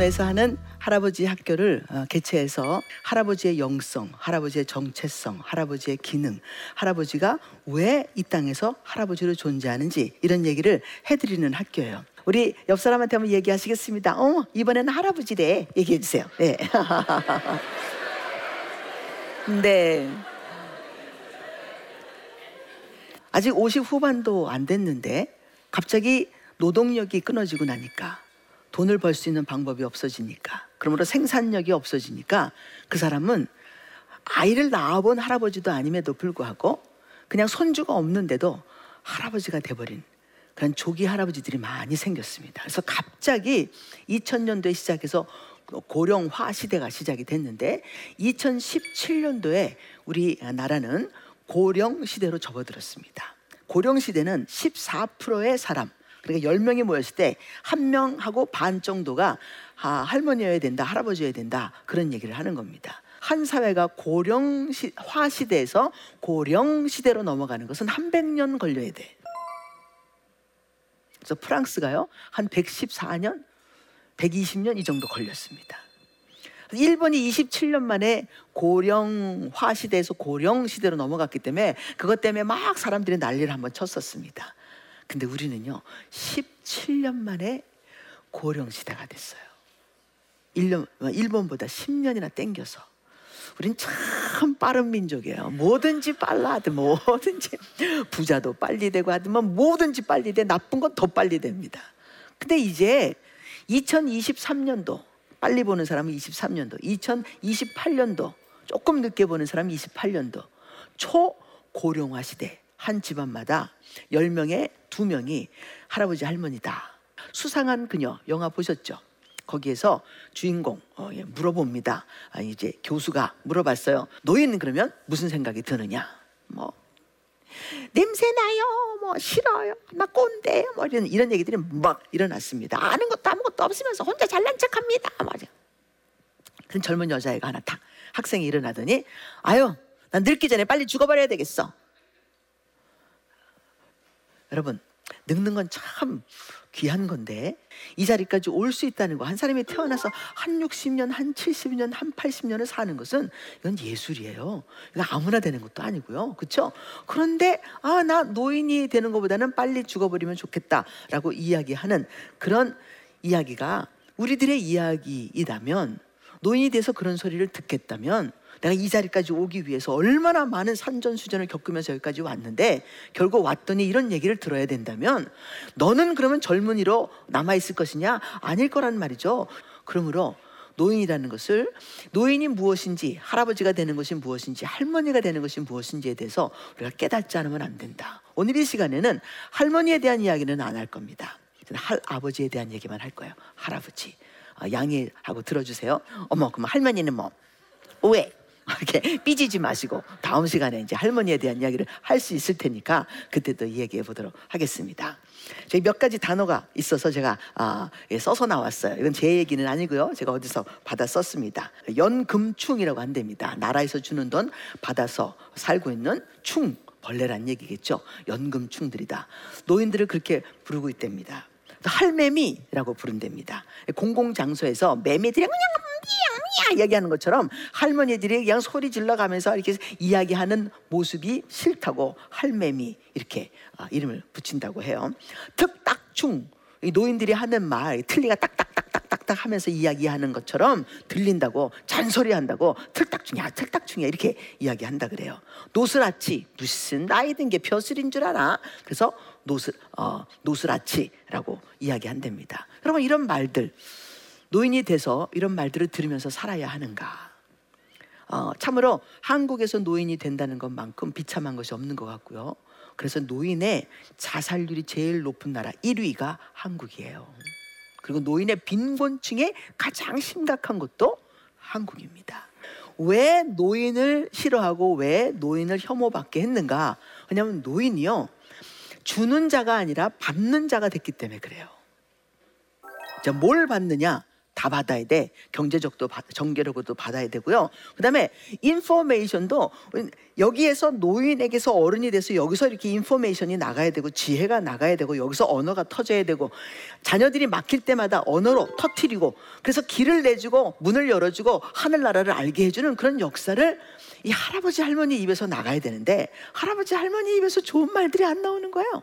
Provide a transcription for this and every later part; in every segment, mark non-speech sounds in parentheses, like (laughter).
대전로에서 하는 할아버지 학교를 어, 개최해서 할아버지의 영성, 할아버지의 정체성, 할아버지의 기능, 할아버지가 왜 이 땅에서 할아버지로 존재하는지 이런 얘기를 해드리는 학교예요. 우리 옆 사람한테 한번 얘기하시겠습니다. 어, 이번에는 할아버지래. 얘기해 주세요. 네. (laughs) 네. 아직 50 후반도 안 됐는데 갑자기 노동력이 끊어지고 나니까 돈을 벌 수 있는 방법이 없어지니까 그러므로 생산력이 없어지니까 그 사람은 아이를 낳아본 할아버지도 아님에도 불구하고 그냥 손주가 없는데도 할아버지가 돼버린 그런 조기 할아버지들이 많이 생겼습니다. 그래서 갑자기 2000년도에 시작해서 고령화 시대가 시작이 됐는데 2017년도에 우리 나라는 고령 시대로 접어들었습니다. 고령 시대는 14%의 사람 그러니까 10명이 모였을 때 한 명하고 반 정도가 아, 할머니여야 된다, 할아버지여야 된다. 그런 얘기를 하는 겁니다. 한 사회가 고령화 시대에서 고령 시대로 넘어가는 것은 한 100년 걸려야 돼. 그래서 프랑스가요, 한 114년, 120년 이 정도 걸렸습니다. 일본이 27년 만에 고령화 시대에서 고령 시대로 넘어갔기 때문에 그것 때문에 막 사람들이 난리를 한번 쳤었습니다. 근데 우리는요, 17년 만에 고령 시대가 됐어요. 1년, 일본보다 10년이나 땡겨서. 우린 참 빠른 민족이에요. 뭐든지 빨라 하든 뭐든지 (laughs) 부자도 빨리 되고 하든 뭐든지 빨리 돼. 나쁜 건 더 빨리 됩니다. 근데 이제 2023년도 빨리 보는 사람은 23년도, 2028년도 조금 늦게 보는 사람은 28년도 초고령화 시대 한 집안마다 10명에 2명이 할아버지 할머니다. 수상한 그녀 영화 보셨죠? 거기에서 주인공 어, 예, 물어봅니다. 아, 이제 교수가 물어봤어요. 노인은 그러면 무슨 생각이 드느냐? 뭐 냄새 나요, 뭐 싫어요, 막 꼰대요, 뭐 이런 이런 얘기들이 막 일어났습니다. 아는 것도 아무것도 없으면서 혼자 잘난 척합니다. 맞아. 그 젊은 여자애가 하나 탁 학생이 일어나더니 아유, 난 늙기 전에 빨리 죽어버려야 되겠어. 여러분 늙는 건 참 귀한 건데 이 자리까지 올 수 있다는 거 한 사람이 태어나서 한 60년, 한 70년, 한 80년을 사는 것은 이건 예술이에요. 이거 아무나 되는 것도 아니고요. 그렇죠? 그런데 아, 나 노인이 되는 것보다는 빨리 죽어버리면 좋겠다라고 이야기하는 그런 이야기가 우리들의 이야기이라면 노인이 돼서 그런 소리를 듣겠다면 내가 이 자리까지 오기 위해서 얼마나 많은 산전수전을 겪으면서 여기까지 왔는데 결국 왔더니 이런 얘기를 들어야 된다면 너는 그러면 젊은이로 남아있을 것이냐? 아닐 거란 말이죠. 그러므로 노인이라는 것을 노인이 무엇인지 할아버지가 되는 것이 무엇인지 할머니가 되는 것이 무엇인지에 대해서 우리가 깨닫지 않으면 안 된다. 오늘 이 시간에는 할머니에 대한 이야기는 안 할 겁니다. 할아버지에 대한 얘기만 할 거예요. 할아버지. 아, 양해하고 들어주세요. 어머, 그럼 할머니는 뭐? 왜? 이렇게 (laughs) 삐지지 마시고 다음 시간에 이제 할머니에 대한 이야기를 할 수 있을 테니까 그때 또 얘기해 보도록 하겠습니다. 저희 몇 가지 단어가 있어서 제가 아, 예, 써서 나왔어요. 이건 제 얘기는 아니고요. 제가 어디서 받아 썼습니다. 연금충이라고 한답니다. 나라에서 주는 돈 받아서 살고 있는 충 벌레란 얘기겠죠. 연금충들이다. 노인들을 그렇게 부르고 있답니다. 할매미라고 부른답니다. 공공장소에서 매미들이 그냥 미야 얘기하는 것처럼 할머니들이 그냥 소리 질러가면서 이렇게 이야기하는 모습이 싫다고 할매미 이렇게 아, 이름을 붙인다고 해요. 틀딱충 노인들이 하는 말 틀니가 딱딱딱딱딱딱 하면서 이야기하는 것처럼 들린다고 잔소리한다고 틀딱충이야 틀딱충이야 이렇게 이야기한다 그래요. 노슬아치 무슨 나이 든 게 벼슬인 줄 알아? 그래서 노스 어, 노슬아치라고 이야기한답니다. 여러분 이런 말들 노인이 돼서 이런 말들을 들으면서 살아야 하는가? 어, 참으로 한국에서 노인이 된다는 것만큼 비참한 것이 없는 것 같고요. 그래서 노인의 자살률이 제일 높은 나라 1위가 한국이에요. 그리고 노인의 빈곤층에 가장 심각한 것도 한국입니다. 왜 노인을 싫어하고 왜 노인을 혐오받게 했는가? 왜냐하면 노인이요. 주는 자가 아니라 받는 자가 됐기 때문에 그래요. 자, 뭘 받느냐? 다 받아야 돼. 경제적도 받- 정계력도 받아야 되고요. 그다음에 인포메이션도 여기에서 노인에게서 어른이 돼서 여기서 이렇게 인포메이션이 나가야 되고 지혜가 나가야 되고 여기서 언어가 터져야 되고 자녀들이 막힐 때마다 언어로 터트리고 그래서 길을 내주고 문을 열어주고 하늘나라를 알게 해주는 그런 역사를 이 할아버지 할머니 입에서 나가야 되는데 할아버지 할머니 입에서 좋은 말들이 안 나오는 거예요.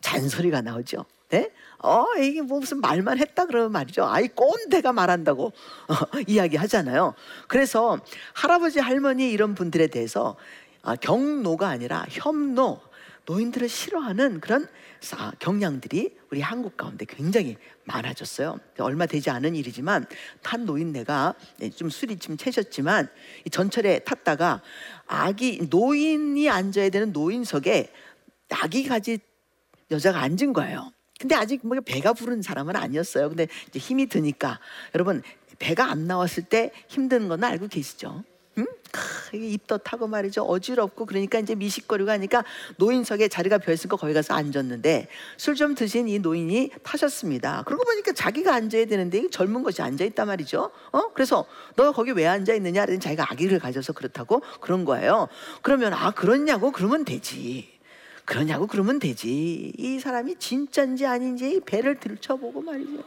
잔소리가 나오죠. 네? 어, 이게 뭐 무슨 말만 했다 그러면 말이죠. 아이 꼰대가 말한다고 어, (laughs) 이야기하잖아요. 그래서 할아버지 할머니 이런 분들에 대해서 아, 경노가 아니라 협노 노인들을 싫어하는 그런 사- 경향들이 우리 한국 가운데 굉장히 많아졌어요. 얼마 되지 않은 일이지만 탄 노인네가 네, 좀 술이 좀 채셨지만 이 전철에 탔다가 아기 노인이 앉아야 되는 노인석에 아기 가지 여자가 앉은 거예요. 근데 아직 뭐 배가 부른 사람은 아니었어요. 근데 이제 힘이 드니까 여러분 배가 안 나왔을 때 힘든 건 알고 계시죠? 응? 크, 타고 말이죠. 어지럽고 그러니까 이제 미식거리고 하니까 노인석에 자리가 비어 있으니까 거기 가서 앉았는데 술 좀 드신 이 노인이 타셨습니다. 그러고 보니까 자기가 앉아야 되는데 이 젊은 것이 앉아 있단 말이죠. 어? 그래서 너 거기 왜 앉아 있느냐? 그랬더니 자기가 아기를 가져서 그렇다고 그런 거예요. 그러면 아 그렇냐고 그러면 되지. 그러냐고 그러면 되지. 이 사람이 진짜인지 아닌지 배를 들춰보고 말이죠.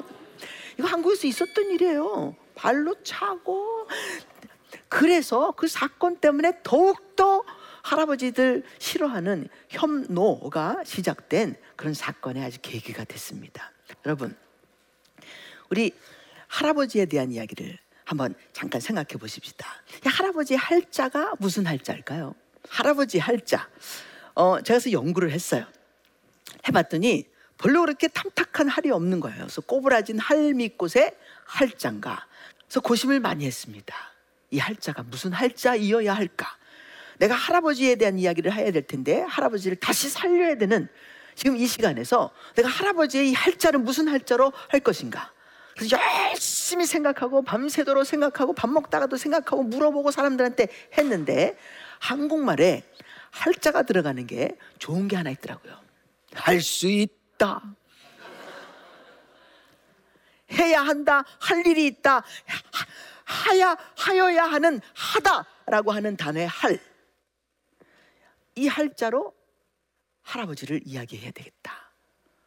이거 한국에서 있었던 일이에요. 발로 차고. 그래서 그 사건 때문에 더욱더 할아버지들 싫어하는 협노가 시작된 그런 사건의 아주 계기가 됐습니다. 여러분, 우리 할아버지에 대한 이야기를 한번 잠깐 생각해 보십시다. 이 할아버지 할자가 무슨 할자일까요? 할아버지 할자. 어, 제가 그래서 연구를 했어요. 해봤더니 별로 그렇게 탐탁한 할이 없는 거예요. 그래서 꼬부라진 할미꽃의 할자인가. 그래서 고심을 많이 했습니다. 이 할자가 무슨 할자이어야 할까? 내가 할아버지에 대한 이야기를 해야 될 텐데 할아버지를 다시 살려야 되는 지금 이 시간에서 내가 할아버지의 이 할자를 무슨 할자로 할 것인가? 그래서 열심히 생각하고 밤새도록 생각하고 밥 먹다가도 생각하고 물어보고 사람들한테 했는데 한국말에 할자가 들어가는 게 좋은 게 하나 있더라고요. 할 수 있다. 해야 한다. 할 일이 있다. 하- 하야 하여야 하는 하다라고 하는 단어의 할. 이 할자로 할아버지를 이야기해야 되겠다.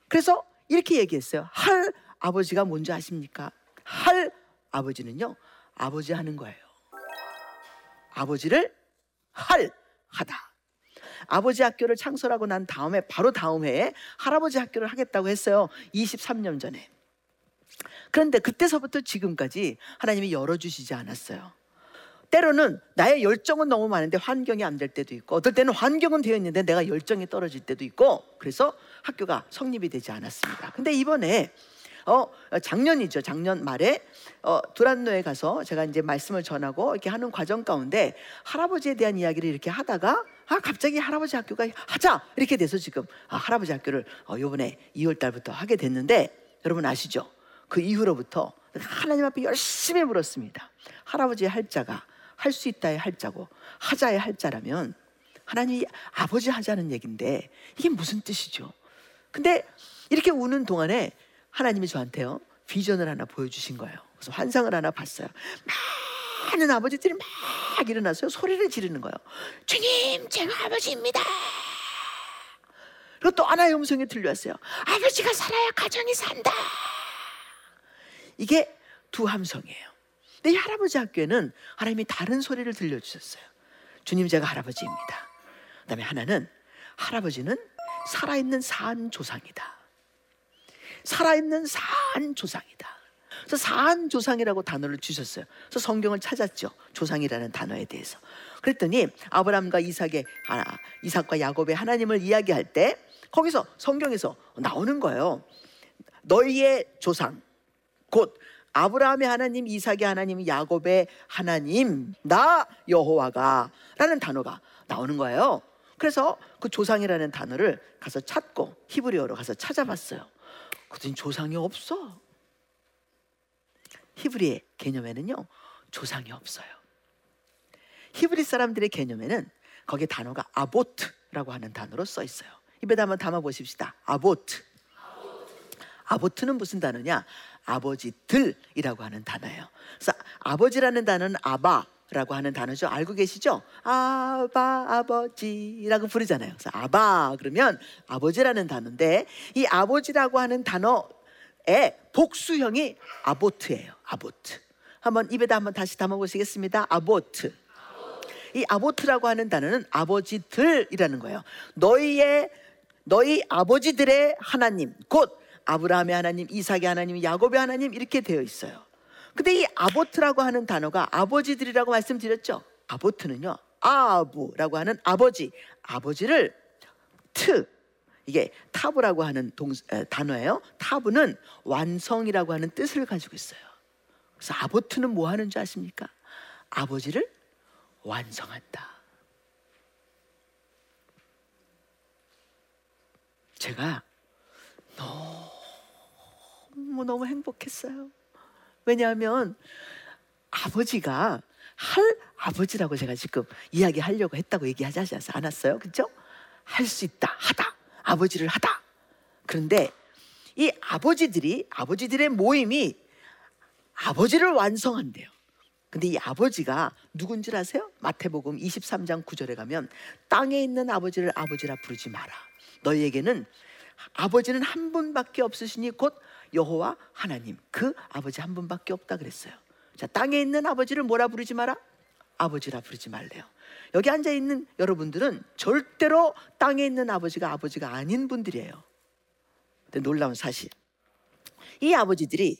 그래서 이렇게 얘기했어요. 할 아버지가 뭔지 아십니까? 할 아버지는요, 아버지 하는 거예요. 아버지를 할 하다. 아버지 학교를 창설하고 난 다음에 바로 다음 해에 할아버지 학교를 하겠다고 했어요. 23년 전에. 그런데 그때서부터 지금까지 하나님이 열어주시지 않았어요. 때로는 나의 열정은 너무 많은데 환경이 안 될 때도 있고 어떨 때는 환경은 되어 있는데 내가 열정이 떨어질 때도 있고 그래서 학교가 성립이 되지 않았습니다. 근데 이번에 어 작년이죠. 작년 말에 어 두란노에 가서 제가 이제 말씀을 전하고 이렇게 하는 과정 가운데 할아버지에 대한 이야기를 이렇게 하다가 아 갑자기 할아버지 학교가 하자 이렇게 돼서 지금 아, 할아버지 학교를 어, 이번에 2월 달부터 하게 됐는데 여러분 아시죠? 그 이후로부터 하나님 앞에 열심히 물었습니다. 할아버지의 할자가 할 수 있다의 할자고 하자의 할자라면 하나님이 아버지 하자는 얘긴데 이게 무슨 뜻이죠? 근데 이렇게 우는 동안에 하나님이 저한테요 비전을 하나 보여주신 거예요. 그래서 환상을 하나 봤어요. 많은 아버지들이 막 일어나서 소리를 지르는 거예요. 주님, 제가 아버지입니다. 그리고 또 하나의 음성이 들려왔어요. 아버지가 살아야 가정이 산다. 이게 두 함성이에요. 근데 이 할아버지 학교에는 하나님이 다른 소리를 들려주셨어요. 주님 제가 할아버지입니다. 그 다음에 하나는 할아버지는 살아있는 산 조상이다. 살아있는 산 조상이다. 그래서 산 조상이라고 단어를 주셨어요. 그래서 성경을 찾았죠. 조상이라는 단어에 대해서. 그랬더니 아브라함과 이삭의 하나, 이삭과 야곱의 하나님을 이야기할 때 거기서 성경에서 나오는 거예요. 너희의 조상 곧 아브라함의 하나님, 이삭의 하나님, 야곱의 하나님, 나 여호와가라는 단어가 나오는 거예요. 그래서 그 조상이라는 단어를 가서 찾고 히브리어로 가서 찾아봤어요. 그랬더니 조상이 없어. 히브리의 개념에는요 조상이 없어요. 히브리 사람들의 개념에는 거기에 단어가 아보트라고 하는 단어로 써 있어요. 입에다 한번 담아 보십시다. 아보트. 아보트는 무슨 단어냐? 아버지들이라고 하는 단어예요. 그래서 아버지라는 단어는 아바 라고 하는 단어죠. 알고 계시죠? 아바 아버지라고 부르잖아요. 그래서 아바 그러면 아버지라는 단어인데 이 아버지라고 하는 단어의 복수형이 아보트예요. 아보트. 한번 입에다 한번 다시 담아 보시겠습니다. 아보트. 이 아보트라고 하는 단어는 아버지들이라는 거예요. 너희의 너희 아버지들의 하나님 곧 아브라함의 하나님, 이삭의 하나님, 야곱의 하나님 이렇게 되어 있어요. 근데 이 아보트라고 하는 단어가 아버지들이라고 말씀드렸죠. 아보트는요. 아부라고 하는 아버지, 아버지를 트 이게 타브라고 하는 동, 에, 단어예요. 타브는 완성이라고 하는 뜻을 가지고 있어요. 그래서 아보트는 뭐 하는 줄 아십니까? 아버지를 완성한다. 제가 너무 너무 행복했어요. 왜냐하면 아버지가 할 아버지라고 제가 지금 이야기하려고 했다고 얘기하지 않았어요? 그죠? 할 수 있다, 하다, 아버지를 하다. 그런데 이 아버지들이, 아버지들의 모임이 아버지를 완성한대요. 근데 이 아버지가 누군지 아세요? 마태복음 23장 9절에 가면 땅에 있는 아버지를 아버지라 부르지 마라. 너희에게는 아버지는 한 분밖에 없으시니 곧 여호와 하나님 그 아버지 한 분밖에 없다 그랬어요. 자 땅에 있는 아버지를 뭐라 부르지 마라? 아버지라 부르지 말래요. 여기 앉아 있는 여러분들은 절대로 땅에 있는 아버지가 아버지가 아닌 분들이에요. 근데 놀라운 사실. 이 아버지들이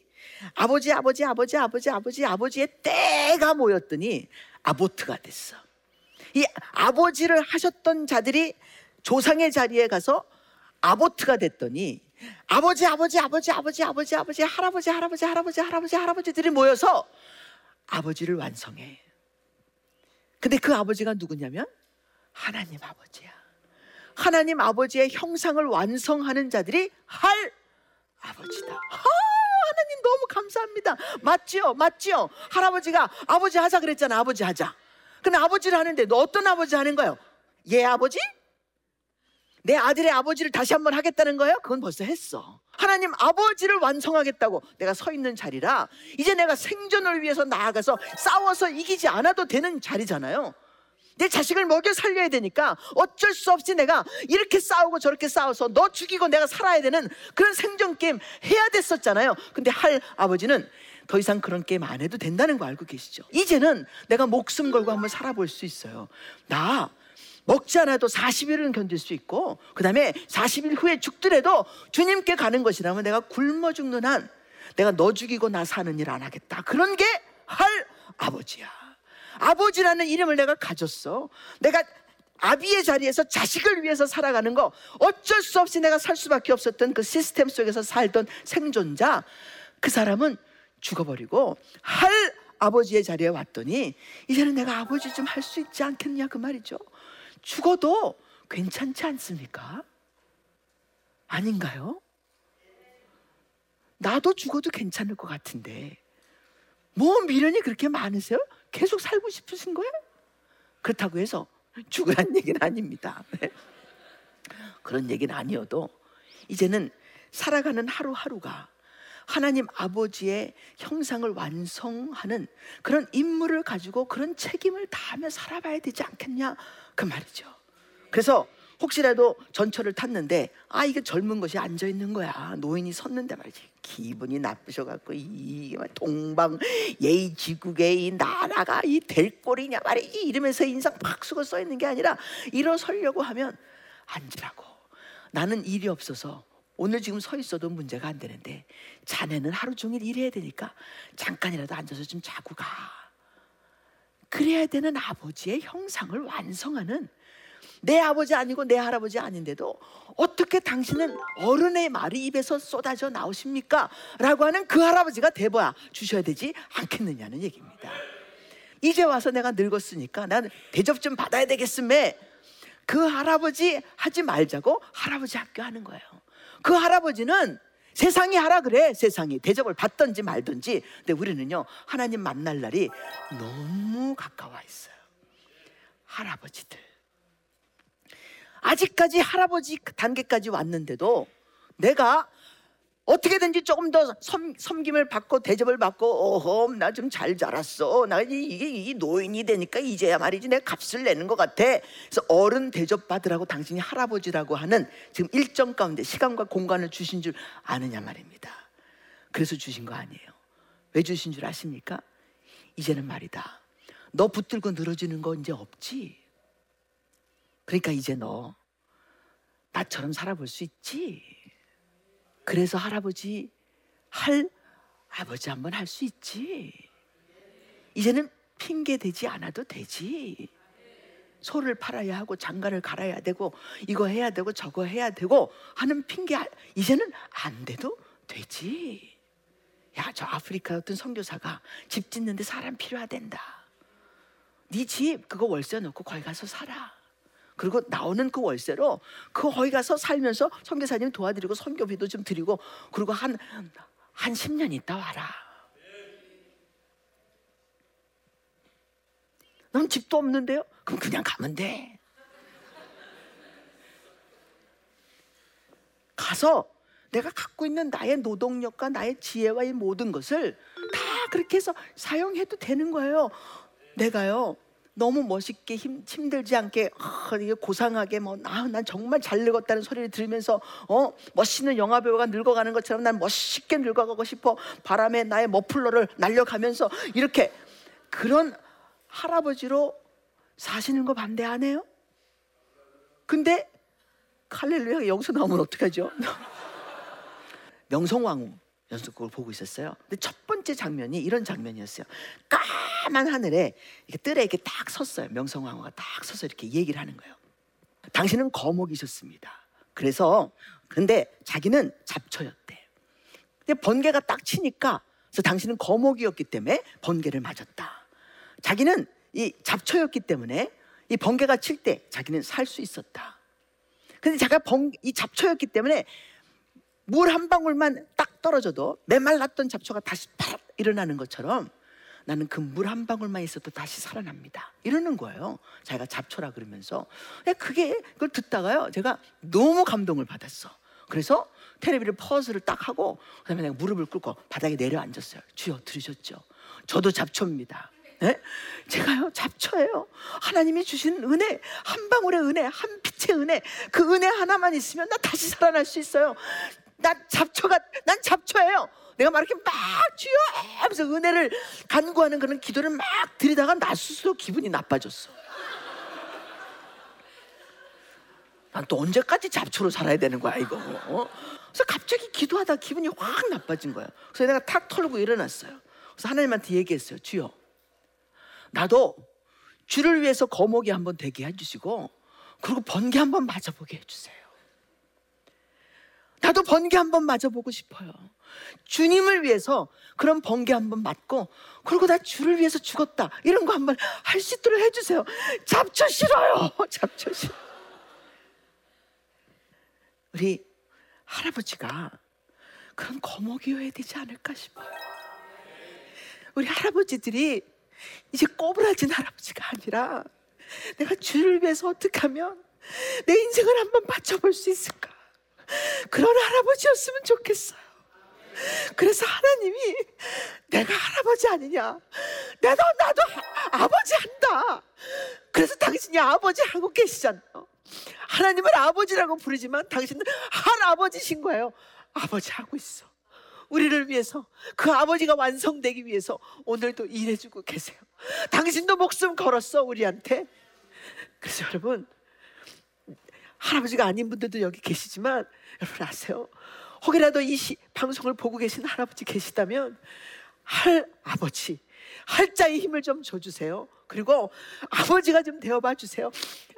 아버지 아버지 아버지 아버지 아버지 아버지의 때가 모였더니 아보트가 됐어. 이 아버지를 하셨던 자들이 조상의 자리에 가서 아보트가 됐더니 아버지 아버지 아버지 아버지 아버지 아버지 할아버지 할아버지 할아버지 할아버지 할아버지들이 모여서 아버지를 완성해. 근데 그 아버지가 누구냐면 하나님 아버지야. 하나님 아버지의 형상을 완성하는 자들이 할 아버지다. 아, 하나님 너무 감사합니다. 맞지요? 맞지요? 할아버지가 아버지 하자 그랬잖아. 아버지 하자. 근데 아버지를 하는데 너 어떤 아버지 하는 거예요? 얘 아버지? 내 아들의 아버지를 다시 한번 하겠다는 거예요? 그건 벌써 했어. 하나님 아버지를 완성하겠다고 내가 서 있는 자리라 이제 내가 생존을 위해서 나아가서 싸워서 이기지 않아도 되는 자리잖아요. 내 자식을 먹여 살려야 되니까 어쩔 수 없이 내가 이렇게 싸우고 저렇게 싸워서 너 죽이고 내가 살아야 되는 그런 생존 게임 해야 됐었잖아요. 근데 할 아버지는 더 이상 그런 게임 안 해도 된다는 거 알고 계시죠? 이제는 내가 목숨 걸고 한번 살아볼 수 있어요. 나 먹지 않아도 40일은 견딜 수 있고 그 다음에 40일 후에 죽더라도 주님께 가는 것이라면 내가 굶어 죽는 한 내가 너 죽이고 나 사는 일 안 하겠다. 그런 게 할 아버지야. 아버지라는 이름을 내가 가졌어. 내가 아비의 자리에서 자식을 위해서 살아가는 거 어쩔 수 없이 내가 살 수밖에 없었던 그 시스템 속에서 살던 생존자 그 사람은 죽어버리고 할 아버지의 자리에 왔더니 이제는 내가 아버지 좀 할 수 있지 않겠냐 그 말이죠 죽어도 괜찮지 않습니까? 아닌가요? 나도 죽어도 괜찮을 것 같은데 뭐 미련이 그렇게 많으세요? 계속 살고 싶으신 거예요? 그렇다고 해서 죽으란 얘기는 아닙니다. 네. 그런 얘기는 아니어도 이제는 살아가는 하루하루가 하나님 아버지의 형상을 완성하는 그런 임무를 가지고 그런 책임을 다하며 살아봐야 되지 않겠냐? 그 말이죠. 그래서 혹시라도 전철을 탔는데 아 이게 젊은 것이 앉아 있는 거야. 노인이 섰는데 말이지. 기분이 나쁘셔갖고 이 동방 예의 지국의 이 나라가 이 될 꼴이냐 말이지. 이러면서 인상 팍 쓰고 써 있는 게 아니라 일어서려고 하면 앉으라고. 나는 일이 없어서 오늘 지금 서 있어도 문제가 안 되는데 자네는 하루 종일 일해야 되니까 잠깐이라도 앉아서 좀 자고 가. 그래야 되는 아버지의 형상을 완성하는 내 아버지 아니고 내 할아버지 아닌데도 어떻게 당신은 어른의 말이 입에서 쏟아져 나오십니까? 라고 하는 그 할아버지가 돼봐야 주셔야 되지 않겠느냐는 얘기입니다. 이제 와서 내가 늙었으니까 나는 대접 좀 받아야 되겠음에 그 할아버지 하지 말자고 할아버지 학교 하는 거예요. 그 할아버지는 세상이 하라 그래 세상이. 대접을 받든지 말든지. 근데 우리는요 하나님 만날 날이 너무 가까워 있어요. 할아버지들. 아직까지 할아버지 단계까지 왔는데도 내가 어떻게든지 조금 더 섬, 섬김을 받고 대접을 받고 어허 나 좀 잘 자랐어. 나 이- 이게 이 노인이 되니까 이제야 말이지 내 값을 내는 것 같아. 그래서 어른 대접 받으라고 당신이 할아버지라고 하는 지금 일정 가운데 시간과 공간을 주신 줄 아느냐 말입니다. 그래서 주신 거 아니에요. 왜 주신 줄 아십니까? 이제는 말이다. 너 붙들고 늘어지는 거 이제 없지? 그러니까 이제 너 나처럼 살아볼 수 있지 그래서 할아버지 할 아버지 한번 할 수 있지. 이제는 핑계 대지 않아도 되지. 소를 팔아야 하고 장가를 갈아야 되고 이거 해야 되고 저거 해야 되고 하는 핑계 아- 이제는 안 돼도 되지. 야, 저 아프리카 어떤 선교사가 집 짓는데 사람 필요하댄다. 네 집 그거 월세 넣고 거기 가서 살아. 그리고 나오는 그 월세로 그 거기 가서 살면서 선교사님 도와드리고 선교비도 좀 드리고 그리고 한 한 10년 있다 와라. 난 집도 없는데요. 그럼 그냥 가면 돼. 가서 내가 갖고 있는 나의 노동력과 나의 지혜와 이 모든 것을 다 그렇게 해서 사용해도 되는 거예요. 내가요. 너무 멋있게 힘, 힘들지 않게 아, 고상하게 뭐난 정말 잘 늙었다는 소리를 들으면서 어 멋있는 영화 배우가 늙어가는 것처럼 난 멋있게 늙어가고 싶어 바람에 나의 머플러를 날려가면서 이렇게 그런 할아버지로 사시는 거 반대 안 해요? 근데 칼렐루야 여기서 나오면 어떡하죠? (laughs) 명성황후 연속극을 보고 있었어요. 근데 첫 번째 장면이 이런 장면이었어요. 까만 하늘에 이렇게 뜰에 이렇게 딱 섰어요. 명성황후가 딱 서서 이렇게 얘기를 하는 거예요. 당신은 거목이셨습니다. 그래서 근데 자기는 잡초였대. 근데 번개가 딱 치니까 그래서 당신은 거목이었기 때문에 번개를 맞았다. 자기는 이 잡초였기 때문에 이 번개가 칠 때 자기는 살 수 있었다. 근데 자기가 번, 이 잡초였기 때문에 물 한 방울만 딱 떨어져도 메말랐던 잡초가 다시 팍 일어나는 것처럼 나는 그 물 한 방울만 있어도 다시 살아납니다. 이러는 거예요. 자기가 잡초라 그러면서. 그게 그걸 듣다가요. 제가 너무 감동을 받았어. 그래서 테레비를 퍼즈를 딱 하고 그다음에 내가 무릎을 꿇고 바닥에 내려앉았어요. 주여 들으셨죠? 저도 잡초입니다. 네? 제가요 잡초예요. 하나님이 주신 은혜 한 방울의 은혜, 한 빛의 은혜, 그 은혜 하나만 있으면 나 다시 살아날 수 있어요. 나 잡초가 난 잡초예요. 내가 막 이렇게 막 주여 하면서 은혜를 간구하는 그런 기도를 막 드리다가 나 스스로 기분이 나빠졌어. 난 또 언제까지 잡초로 살아야 되는 거야 이거. 어? 그래서 갑자기 기도하다 기분이 확 나빠진 거야. 그래서 내가 탁 털고 일어났어요. 그래서 하나님한테 얘기했어요. 주여, 나도 주를 위해서 거목이 한번 되게 해주시고 그리고 번개 한번 맞아보게 해주세요. 나도 번개 한번 맞아보고 싶어요. 주님을 위해서 그런 번개 한번 맞고 그리고 나 주를 위해서 죽었다 이런 거 한번 할 수 있도록 해주세요. 잡초 싫어요. (laughs) 잡초 싫어. 우리 할아버지가 그런 거목이어야 되지 않을까 싶어요. 우리 할아버지들이 이제 꼬부라진 할아버지가 아니라 내가 주를 위해서 어떻게 하면 내 인생을 한번 맞춰볼 수 있을까? 그런 할아버지였으면 좋겠어요. 그래서 하나님이 내가 할아버지 아니냐? 나도 나도 하- 아버지 한다. 그래서 당신이 아버지 하고 계시잖아요. 하나님을 아버지라고 부르지만 당신은 할아버지신 거예요. 아버지 하고 있어. 우리를 위해서 그 아버지가 완성되기 위해서 오늘도 일해주고 계세요. 당신도 목숨 걸었어 우리한테. 그래서 여러분 할아버지가 아닌 분들도 여기 계시지만 여러분 아세요? 혹이라도 이 시, 방송을 보고 계신 할아버지 계시다면 할 아버지 할자의 힘을 좀 줘주세요. 그리고 아버지가 좀 되어봐 주세요.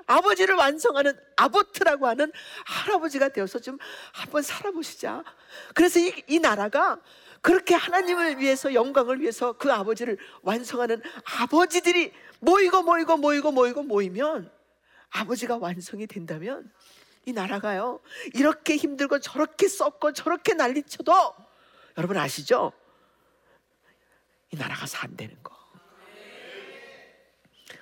아버지를 완성하는 아보트라고 하는 할아버지가 되어서 좀 한번 살아보시자. 그래서 이, 이 나라가 그렇게 하나님을 위해서 영광을 위해서 그 아버지를 완성하는 아버지들이 모이고 모이고 모이고 모이고 모이면 아버지가 완성이 된다면 이 나라가요 이렇게 힘들고 저렇게 썩고 저렇게 난리쳐도 여러분 아시죠? 이 나라가 산다는 거.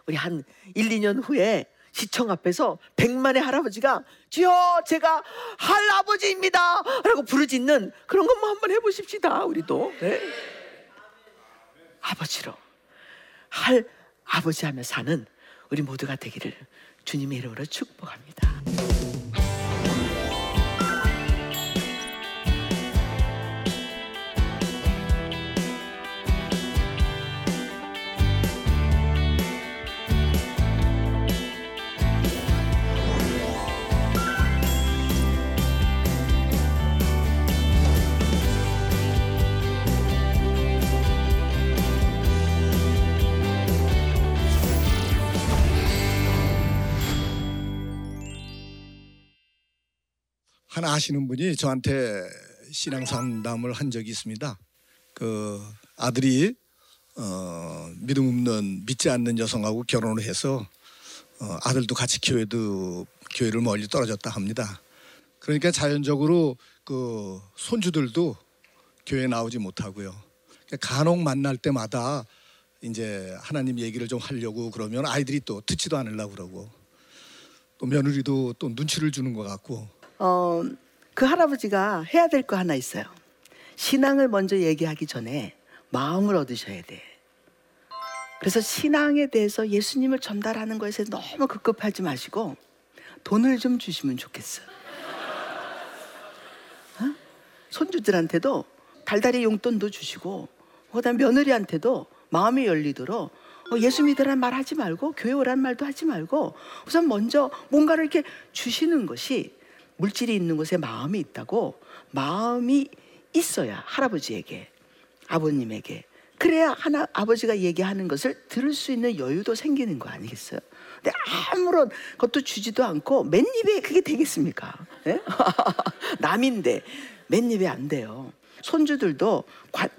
우리 한 1, 2년 후에 시청 앞에서 백만의 할아버지가 주여 제가 할아버지입니다 라고 부르짖는 그런 것만 한번 해보십시다 우리도 네. 아버지로 할 아버지 하며 사는 우리 모두가 되기를 주님의 이름으로 축복합니다. 하나 아시는 분이 저한테 신앙 상담을 한 적이 있습니다. 그 아들이 어, 믿음 없는 믿지 않는 여성하고 결혼을 해서 어, 아들도 같이 교회도 교회를 멀리 떨어졌다 합니다. 그러니까 자연적으로 그 손주들도 교회 나오지 못하고요. 그러니까 간혹 만날 때마다 이제 하나님 얘기를 좀 하려고 그러면 아이들이 또 듣지도 않으려고 그러고 또 며느리도 또 눈치를 주는 것 같고 어, 그 할아버지가 해야 될 거 하나 있어요. 신앙을 먼저 얘기하기 전에 마음을 얻으셔야 돼. 그래서 신앙에 대해서 예수님을 전달하는 것에 너무 급급하지 마시고 돈을 좀 주시면 좋겠어. 어? 손주들한테도 달달이 용돈도 주시고, 그다음 며느리한테도 마음이 열리도록 어, 예수 믿으란 말 하지 말고 교회 오란 말도 하지 말고 우선 먼저 뭔가를 이렇게 주시는 것이 물질이 있는 곳에 마음이 있다고 마음이 있어야 할아버지에게 아버님에게 그래야 하나 아버지가 얘기하는 것을 들을 수 있는 여유도 생기는 거 아니겠어요? 근데 아무런 것도 주지도 않고 맨 입에 그게 되겠습니까? 네? (laughs) 남인데 맨 입에 안 돼요. 손주들도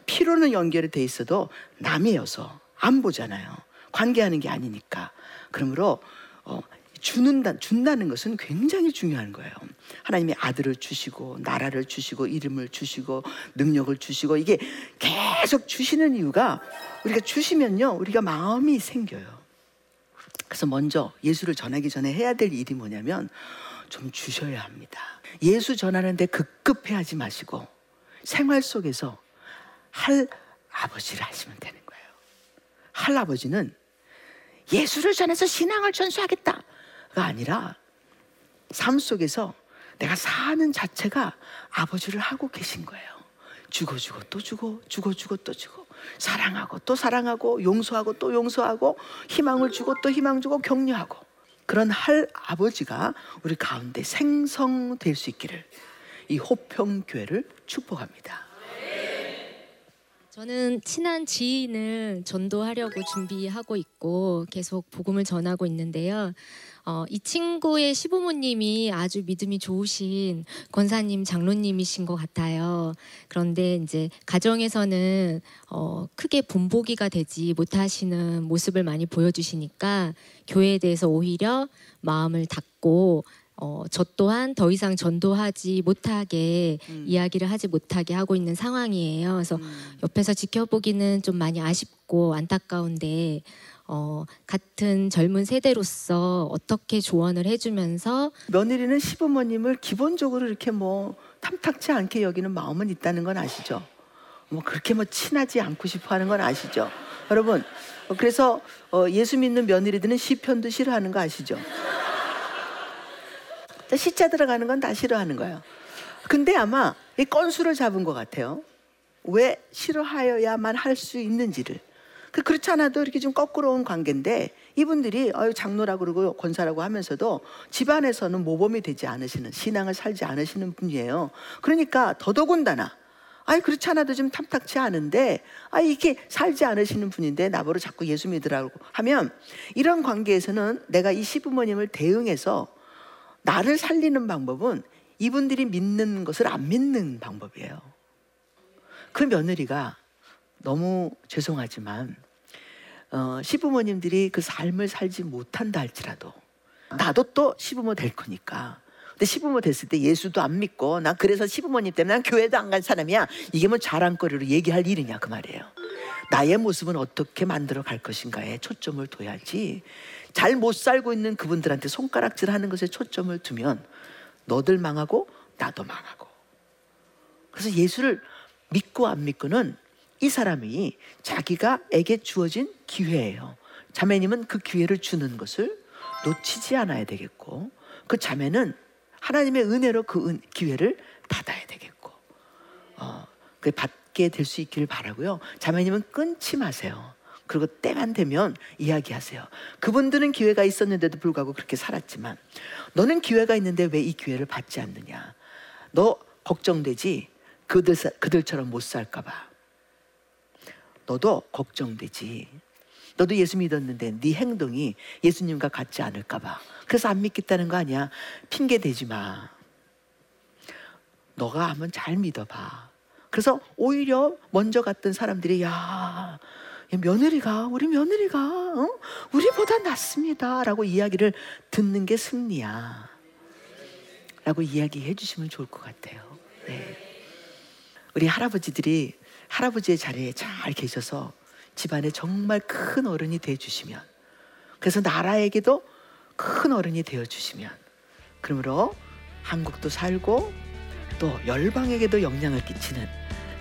피로는 연결이 돼 있어도 남이어서 안 보잖아요. 관계하는 게 아니니까. 그러므로 어, 주는다, 준다는 것은 굉장히 중요한 거예요. 하나님이 아들을 주시고, 나라를 주시고, 이름을 주시고, 능력을 주시고, 이게 계속 주시는 이유가 우리가 주시면요, 우리가 마음이 생겨요. 그래서 먼저 예수를 전하기 전에 해야 될 일이 뭐냐면 좀 주셔야 합니다. 예수 전하는데 급급해 하지 마시고 생활 속에서 할 아버지를 하시면 되는 거예요. 할 아버지는 예수를 전해서 신앙을 전수하겠다. 가 아니라 삶 속에서 내가 사는 자체가 아버지를 하고 계신 거예요. 주고 주고 또 주고 주고 주고 또 주고 사랑하고 또 사랑하고 용서하고 또 용서하고 희망을 주고 또 희망 주고 격려하고 그런 할 아버지가 우리 가운데 생성될 수 있기를 이 호평 교회를 축복합니다. 저는 친한 지인을 전도하려고 준비하고 있고 계속 복음을 전하고 있는데요. 어, 이 친구의 시부모님이 아주 믿음이 좋으신 권사님, 장로님이신 것 같아요. 그런데 이제 가정에서는 어, 크게 본보기가 되지 못하시는 모습을 많이 보여주시니까 교회에 대해서 오히려 마음을 닫고 어, 저 또한 더 이상 전도하지 못하게 음. 이야기를 하지 못하게 하고 있는 상황이에요. 그래서 음. 옆에서 지켜보기는 좀 많이 아쉽고 안타까운데 어, 같은 젊은 세대로서 어떻게 조언을 해주면서 며느리는 시부모님을 기본적으로 이렇게 뭐 탐탁치 않게 여기는 마음은 있다는 건 아시죠? 뭐 그렇게 뭐 친하지 않고 싶어 하는 건 아시죠? 여러분, 그래서 어, 예수 믿는 며느리들은 시편도 싫어하는 거 아시죠? 시자 들어가는 건 다 싫어하는 거예요. 근데 아마 이 건수를 잡은 것 같아요. 왜 싫어하여야만 할 수 있는지를. 그 그렇지 않아도 이렇게 좀 거꾸로 온 관계인데 이분들이 어유 장로라고 그러고 권사라고 하면서도 집안에서는 모범이 되지 않으시는 신앙을 살지 않으시는 분이에요. 그러니까 더더군다나 아니 그렇지 않아도 좀 탐탁치 않은데 아 이렇게 살지 않으시는 분인데 나보러 자꾸 예수 믿으라고 하면 이런 관계에서는 내가 이 시부모님을 대응해서 나를 살리는 방법은 이분들이 믿는 것을 안 믿는 방법이에요. 그 며느리가 너무 죄송하지만 어, 시부모님들이 그 삶을 살지 못한다 할지라도 나도 또 시부모 될 거니까. 근데 시부모 됐을 때 예수도 안 믿고 난 그래서 시부모님 때문에 난 교회도 안 간 사람이야. 이게 뭐 자랑거리로 얘기할 일이냐 그 말이에요. 나의 모습은 어떻게 만들어 갈 것인가에 초점을 둬야지 잘 못 살고 있는 그분들한테 손가락질 하는 것에 초점을 두면 너들 망하고 나도 망하고 그래서 예수를 믿고 안 믿고는 이 사람이 자기가 에게 주어진 기회예요. 자매님은 그 기회를 주는 것을 놓치지 않아야 되겠고 그 자매는 하나님의 은혜로 그 은- 기회를 받아야 되겠고 어, 그 받게 될 수 있기를 바라고요. 자매님은 끊지 마세요. 그리고 때만 되면 이야기하세요. 그분들은 기회가 있었는데도 불구하고 그렇게 살았지만 너는 기회가 있는데 왜 이 기회를 받지 않느냐? 너 걱정되지? 그들 사- 그들처럼 못 살까봐. 너도 걱정되지. 너도 예수 믿었는데 네 행동이 예수님과 같지 않을까 봐. 그래서 안 믿겠다는 거 아니야. 핑계 대지 마. 너가 한번 잘 믿어봐. 그래서 오히려 먼저 갔던 사람들이 야, 야, 며느리가 우리 며느리가 어? 우리보다 낫습니다라고 이야기를 듣는 게 승리야. 라고 이야기해 주시면 좋을 것 같아요. 네. 우리 할아버지들이 할아버지의 자리에 잘 계셔서 집안에 정말 큰 어른이 돼 주시면 그래서 나라에게도 큰 어른이 되어 주시면 그러므로 한국도 살고 또 열방에게도 영향을 끼치는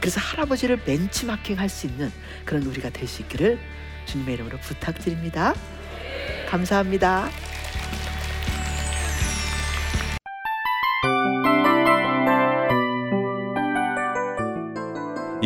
그래서 할아버지를 벤치마킹 할 수 있는 그런 우리가 될 수 있기를 주님의 이름으로 부탁드립니다. 감사합니다.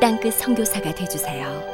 땅끝 선교사가 되주세요.